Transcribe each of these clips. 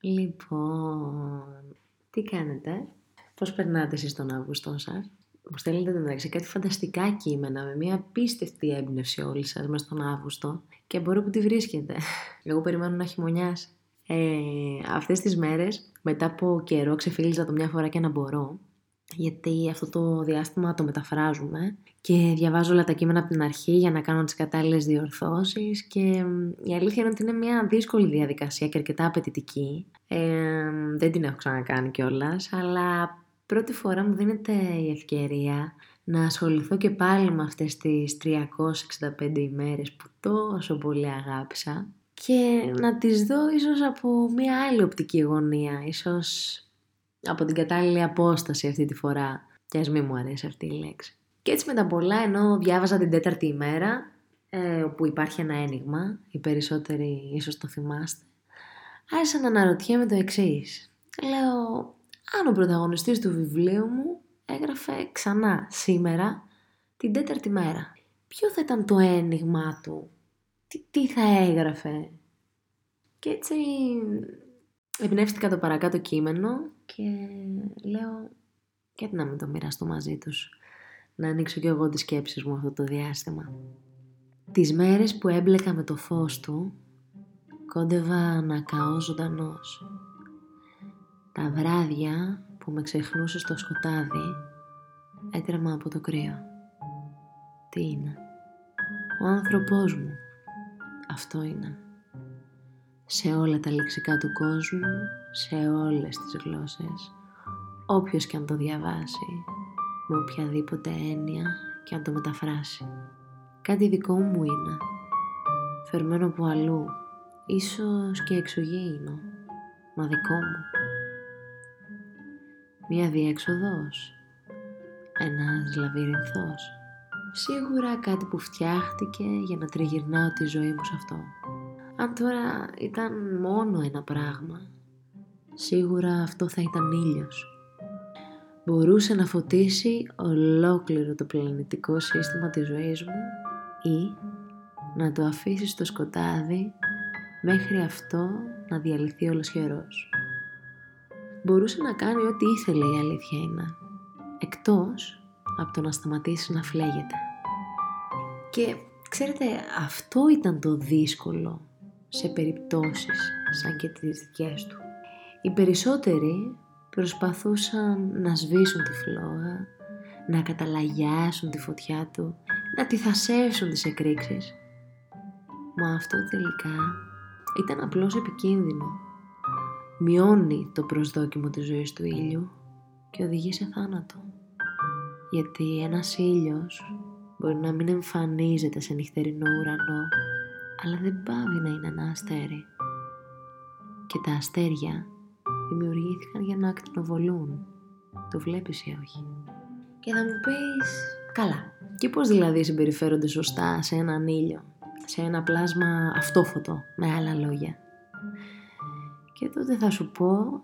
Λοιπόν, τι κάνετε, πώς περνάτε εσείς τον Αύγουστο σας; Μου στέλνετε το μεταξύ κάτι φανταστικά κείμενα με μια απίστευτη έμπνευση όλοι σας μέσα στον Αύγουστο και μπορώ που τη βρίσκετε. Εγώ περιμένω να χειμωνιάσει. Ε, αυτές τις μέρες, μετά από καιρό, ξεφύλιζα το μια φορά και να μπορώ, γιατί αυτό το διάστημα το μεταφράζουμε και διαβάζω όλα τα κείμενα από την αρχή για να κάνω τις κατάλληλες διορθώσεις και η αλήθεια είναι ότι είναι μια δύσκολη διαδικασία και αρκετά απαιτητική. Ε, δεν την έχω ξανακάνει κιόλας, αλλά πρώτη φορά μου δίνεται η ευκαιρία να ασχοληθώ και πάλι με αυτές τις 365 ημέρες που τόσο πολύ αγάπησα και να τις δω ίσως από μια άλλη οπτική γωνία, ίσως από την κατάλληλη απόσταση αυτή τη φορά και ας μην μου αρέσει αυτή η λέξη. Και έτσι με τα πολλά, ενώ διάβαζα την τέταρτη ημέρα, ε, όπου υπάρχει ένα ένιγμα, οι περισσότεροι ίσως το θυμάστε, άρχισα να αναρωτιέμαι το εξής. Λέω, αν ο πρωταγωνιστής του βιβλίου μου έγραφε ξανά σήμερα την τέταρτη μέρα. Ποιο θα ήταν το ένιγμά του, τι, τι θα έγραφε; Και έτσι εμπνεύστηκα το παρακάτω κείμενο και λέω γιατί να μην το μοιραστώ μαζί τους. Να ανοίξω κι εγώ τις σκέψεις μου αυτό το διάστημα. Τις μέρες που έμπλεκα με το φως του, κόντευα να καώ ζωντανός. Τα βράδια που με ξεχνούσε στο σκοτάδι, έτρεμα από το κρύο. Τι είναι; Ο άνθρωπός μου. Αυτό είναι σε όλα τα λεξικά του κόσμου, σε όλες τις γλώσσες, όποιος και αν το διαβάσει, με οποιαδήποτε έννοια και αν το μεταφράσει. Κάτι δικό μου είναι, φερμένο από αλλού, ίσως και εξωγήινο, μα δικό μου. Μία διέξοδος, ένας λαβυρινθός, σίγουρα κάτι που φτιάχτηκε για να τριγυρνάω τη ζωή μου σε αυτό. Αν τώρα ήταν μόνο ένα πράγμα, σίγουρα αυτό θα ήταν ήλιος. Μπορούσε να φωτίσει ολόκληρο το πλανητικό σύστημα της ζωής μου ή να το αφήσει στο σκοτάδι μέχρι αυτό να διαλυθεί ολοσχερός. Μπορούσε να κάνει ό,τι ήθελε η αλήθεια είναι, εκτός από το να σταματήσει να φλέγεται. Και ξέρετε, αυτό ήταν το δύσκολο σε περιπτώσεις σαν και τις δικές του. Οι περισσότεροι προσπαθούσαν να σβήσουν τη φλόγα, να καταλαγιάσουν τη φωτιά του, να τη θασέψουν τις εκρήξεις. Μα αυτό τελικά ήταν απλώς επικίνδυνο. Μειώνει το προσδόκιμο της ζωής του ήλιου και οδηγεί σε θάνατο. Γιατί ένας ήλιος μπορεί να μην εμφανίζεται σε νυχτερινό ουρανό αλλά δεν πάβει να είναι ένα αστέρι. Και τα αστέρια δημιουργήθηκαν για να ακτινοβολούν. Το βλέπεις ή όχι; Και θα μου πεις, καλά, και πώς δηλαδή συμπεριφέρονται σωστά σε έναν ήλιο, σε ένα πλάσμα αυτόφωτο, με άλλα λόγια; Και τότε θα σου πω,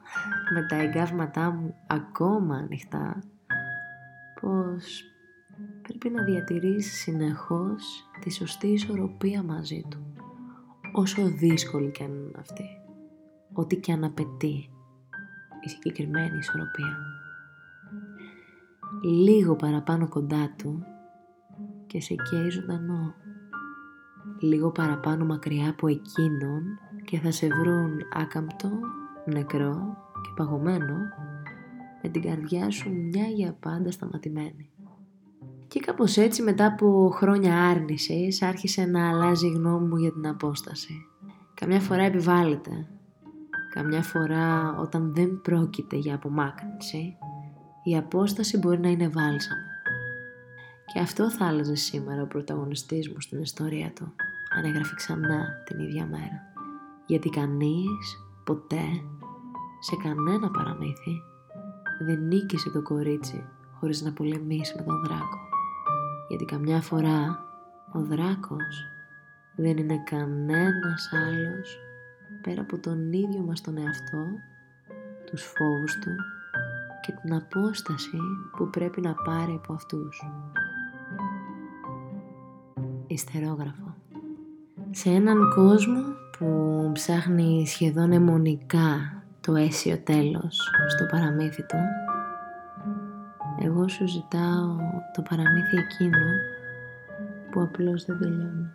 με τα εγκάβματά μου ακόμα ανοιχτά, πως πρέπει να διατηρήσει συνεχώς τη σωστή ισορροπία μαζί του. Όσο δύσκολη και αν είναι αυτή. Ό,τι και αν απαιτεί η συγκεκριμένη ισορροπία. Λίγο παραπάνω κοντά του και σε καίει ζωντανό. Λίγο παραπάνω μακριά από εκείνον και θα σε βρουν άκαμπτο, νεκρό και παγωμένο με την καρδιά σου μια για πάντα σταματημένη. Και κάπως έτσι μετά από χρόνια άρνησης άρχισε να αλλάζει η γνώμη μου για την απόσταση. Καμιά φορά επιβάλλεται. Καμιά φορά όταν δεν πρόκειται για απομάκρυνση, η απόσταση μπορεί να είναι βάλσαμο. Και αυτό θα άλλαζε σήμερα ο πρωταγωνιστής μου στην ιστορία του, αν έγραφε ξανά την ίδια μέρα. Γιατί κανείς, ποτέ, σε κανένα παραμύθι, δεν νίκησε το κορίτσι χωρίς να πολεμήσει με τον δράκο γιατί καμιά φορά ο δράκος δεν είναι κανένας άλλος πέρα από τον ίδιο μας τον εαυτό, τους φόβους του και την απόσταση που πρέπει να πάρει από αυτούς. Ιστερόγραφο Σε έναν κόσμο που ψάχνει σχεδόν αιμονικά το αίσιο τέλος στο παραμύθι του. Εγώ σου ζητάω το παραμύθι εκείνο που απλώς δεν τελειώνει.